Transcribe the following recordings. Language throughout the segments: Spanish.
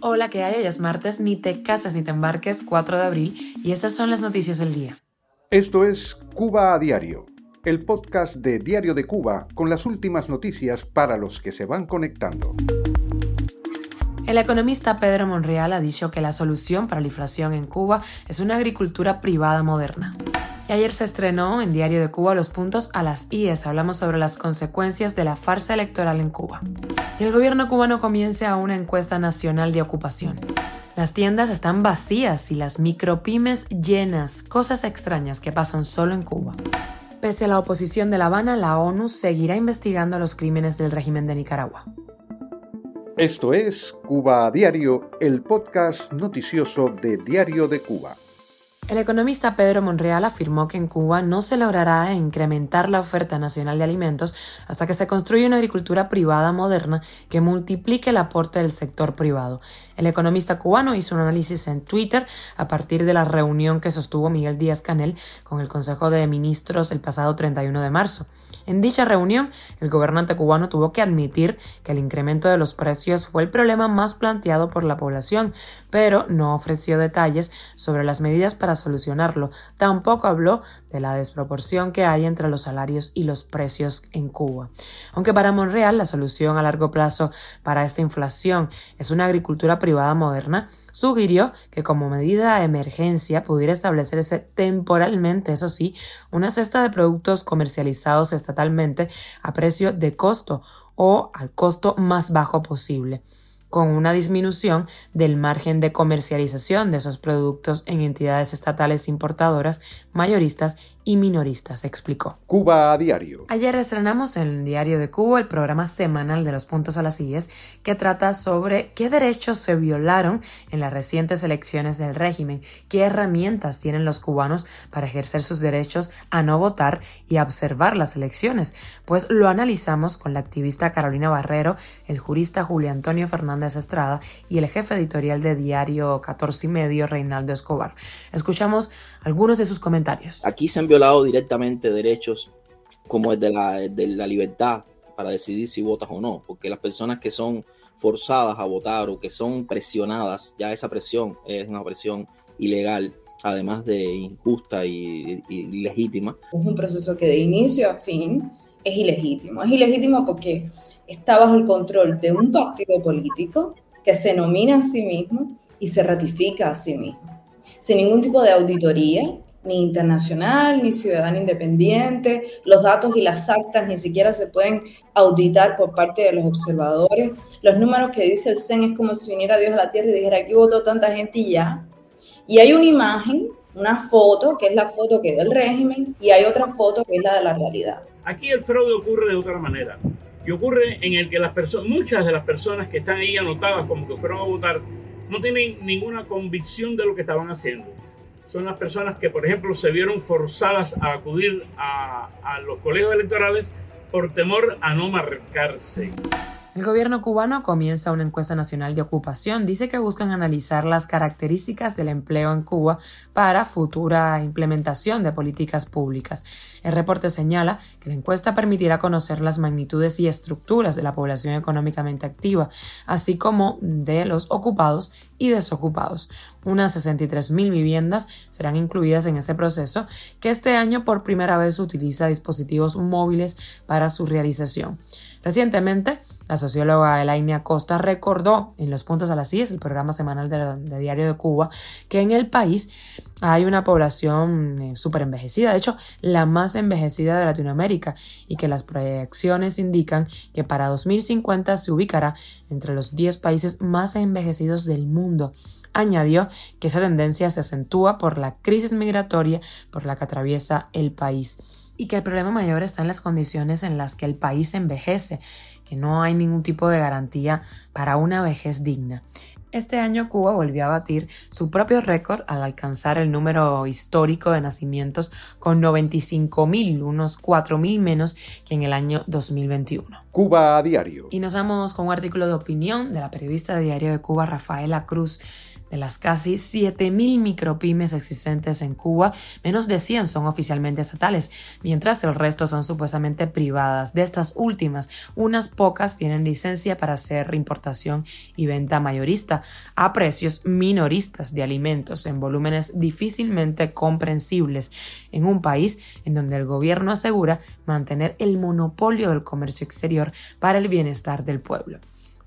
Hola, que hay? Hoy es martes, ni te cases ni te embarques, 4 de abril, y estas son las noticias del día. Esto es Cuba a Diario, el podcast de Diario de Cuba con las últimas noticias para los que se van conectando. El economista Pedro Monreal ha dicho que la solución para la inflación en Cuba es una agricultura privada moderna. Y ayer se estrenó en Diario de Cuba los puntos a las IES. Hablamos sobre las consecuencias de la farsa electoral en Cuba. Y el gobierno cubano comienza una encuesta nacional de ocupación. Las tiendas están vacías y las micropymes llenas, cosas extrañas que pasan solo en Cuba. Pese a la oposición de La Habana, la ONU seguirá investigando los crímenes del régimen de Nicaragua. Esto es Cuba a Diario, el podcast noticioso de Diario de Cuba. El economista Pedro Monreal afirmó que en Cuba no se logrará incrementar la oferta nacional de alimentos hasta que se construya una agricultura privada moderna que multiplique el aporte del sector privado. El economista cubano hizo un análisis en Twitter a partir de la reunión que sostuvo Miguel Díaz Canel con el Consejo de Ministros el pasado 31 de marzo. En dicha reunión, el gobernante cubano tuvo que admitir que el incremento de los precios fue el problema más planteado por la población, pero no ofreció detalles sobre las medidas para solucionarlo. Tampoco habló de la desproporción que hay entre los salarios y los precios en Cuba. Aunque para Monreal la solución a largo plazo para esta inflación es una agricultura privada moderna, sugirió que como medida de emergencia pudiera establecerse temporalmente, eso sí, una cesta de productos comercializados estatalmente a precio de costo o al costo más bajo posible con una disminución del margen de comercialización de esos productos en entidades estatales importadoras, mayoristas y minoristas, explicó. Cuba a diario. Ayer estrenamos en Diario de Cuba el programa semanal de los puntos a las IES que trata sobre qué derechos se violaron en las recientes elecciones del régimen, qué herramientas tienen los cubanos para ejercer sus derechos a no votar y a observar las elecciones. Pues lo analizamos con la activista Carolina Barrero, el jurista Julio Antonio Fernández Estrada y el jefe editorial de Diario 14 y medio, Reinaldo Escobar. Escuchamos algunos de sus comentarios. Aquí se han violado directamente derechos como el de la, de la libertad para decidir si votas o no, porque las personas que son forzadas a votar o que son presionadas, ya esa presión es una presión ilegal, además de injusta y, y ilegítima. Es un proceso que de inicio a fin es ilegítimo. Es ilegítimo porque está bajo el control de un partido político que se nomina a sí mismo y se ratifica a sí mismo, sin ningún tipo de auditoría, ni internacional, ni ciudadano independiente. Los datos y las actas ni siquiera se pueden auditar por parte de los observadores. Los números que dice el CEN es como si viniera Dios a la tierra y dijera, aquí votó tanta gente y ya. Y hay una imagen, una foto, que es la foto que del régimen, y hay otra foto que es la de la realidad. Aquí el fraude ocurre de otra manera. Y ocurre en el que muchas de las personas que están ahí anotadas como que fueron a votar, no tienen ninguna convicción de lo que estaban haciendo son las personas que, por ejemplo, se vieron forzadas a acudir a, a los colegios electorales por temor a no marcarse. El gobierno cubano comienza una encuesta nacional de ocupación. Dice que buscan analizar las características del empleo en Cuba para futura implementación de políticas públicas. El reporte señala que la encuesta permitirá conocer las magnitudes y estructuras de la población económicamente activa, así como de los ocupados y desocupados. Unas 63.000 viviendas serán incluidas en este proceso, que este año por primera vez utiliza dispositivos móviles para su realización. Recientemente, la socióloga Elaine Acosta recordó en Los Puntos a las IES, el programa semanal de, Diario de Cuba, que en el país hay una población eh, súper envejecida, de hecho, la más envejecida de Latinoamérica, y que las proyecciones indican que para 2050 se ubicará entre los 10 países más envejecidos del mundo. Añadió que esa tendencia se acentúa por la crisis migratoria por la que atraviesa el país y que el problema mayor está en las condiciones en las que el país envejece, que no hay ningún tipo de garantía para una vejez digna. Este año Cuba volvió a batir su propio récord al alcanzar el número histórico de nacimientos con 95.000, unos 4.000 menos que en el año 2021. Cuba a diario. Y nos vamos con un artículo de opinión de la periodista de Diario de Cuba, Rafaela Cruz, De las casi 7.000 micropymes existentes en Cuba, menos de 100 son oficialmente estatales, mientras el resto son supuestamente privadas. De estas últimas, unas pocas tienen licencia para hacer importación y venta mayorista a precios minoristas de alimentos en volúmenes difícilmente comprensibles en un país en donde el gobierno asegura mantener el monopolio del comercio exterior para el bienestar del pueblo.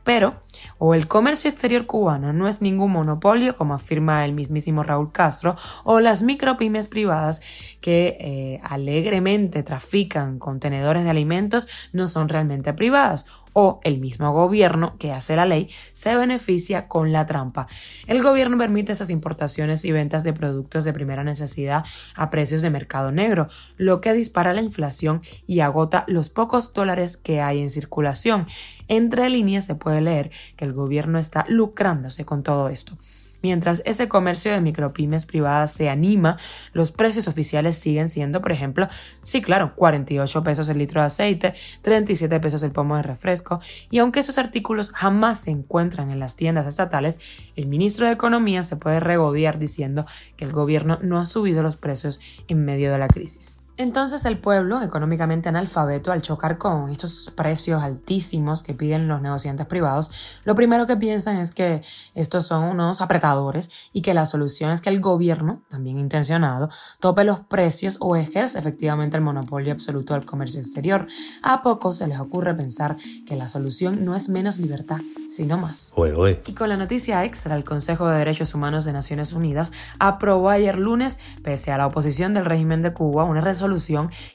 Pero, o el comercio exterior cubano no es ningún monopolio, como afirma el mismísimo Raúl Castro, o las micropymes privadas que eh, alegremente trafican contenedores de alimentos no son realmente privadas, o el mismo gobierno que hace la ley se beneficia con la trampa. El gobierno permite esas importaciones y ventas de productos de primera necesidad a precios de mercado negro, lo que dispara la inflación y agota los pocos dólares que hay en circulación. Entre líneas se puede leer que el gobierno está lucrándose con todo esto. Mientras ese comercio de micropymes privadas se anima, los precios oficiales siguen siendo, por ejemplo, sí, claro, 48 pesos el litro de aceite, 37 pesos el pomo de refresco, y aunque esos artículos jamás se encuentran en las tiendas estatales, el ministro de Economía se puede regodear diciendo que el gobierno no ha subido los precios en medio de la crisis. Entonces el pueblo, económicamente analfabeto, al chocar con estos precios altísimos que piden los negociantes privados, lo primero que piensan es que estos son unos apretadores y que la solución es que el gobierno, también intencionado, tope los precios o ejerce efectivamente el monopolio absoluto del comercio exterior. A poco se les ocurre pensar que la solución no es menos libertad, sino más. Y con la noticia extra, el Consejo de Derechos Humanos de Naciones Unidas aprobó ayer lunes, pese a la oposición del régimen de Cuba, una resolución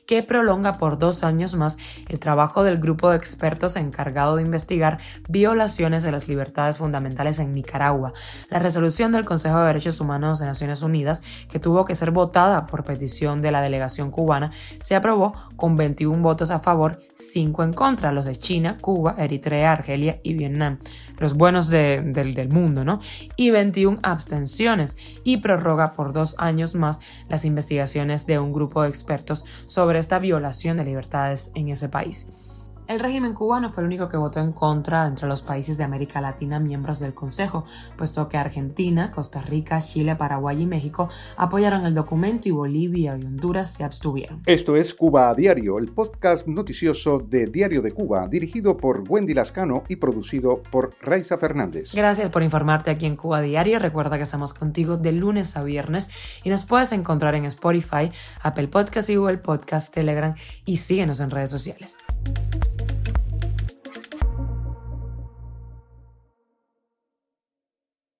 que prolonga por dos años más el trabajo del grupo de expertos encargado de investigar violaciones de las libertades fundamentales en Nicaragua. La resolución del Consejo de Derechos Humanos de Naciones Unidas, que tuvo que ser votada por petición de la delegación cubana, se aprobó con 21 votos a favor, 5 en contra, los de China, Cuba, Eritrea, Argelia y Vietnam, los buenos del, del mundo, ¿no? Y 21 abstenciones y prorroga por dos años más las investigaciones de un grupo de expertos sobre esta violación de libertades en ese país. El régimen cubano fue el único que votó en contra entre los países de América Latina miembros del Consejo, puesto que Argentina, Costa Rica, Chile, Paraguay y México apoyaron el documento y Bolivia y Honduras se abstuvieron. Esto es Cuba a Diario, el podcast noticioso de Diario de Cuba, dirigido por Wendy Lascano y producido por Raiza Fernández. Gracias por informarte aquí en Cuba a Diario. Recuerda que estamos contigo de lunes a viernes y nos puedes encontrar en Spotify, Apple Podcast y Google Podcast, Telegram y síguenos en redes sociales.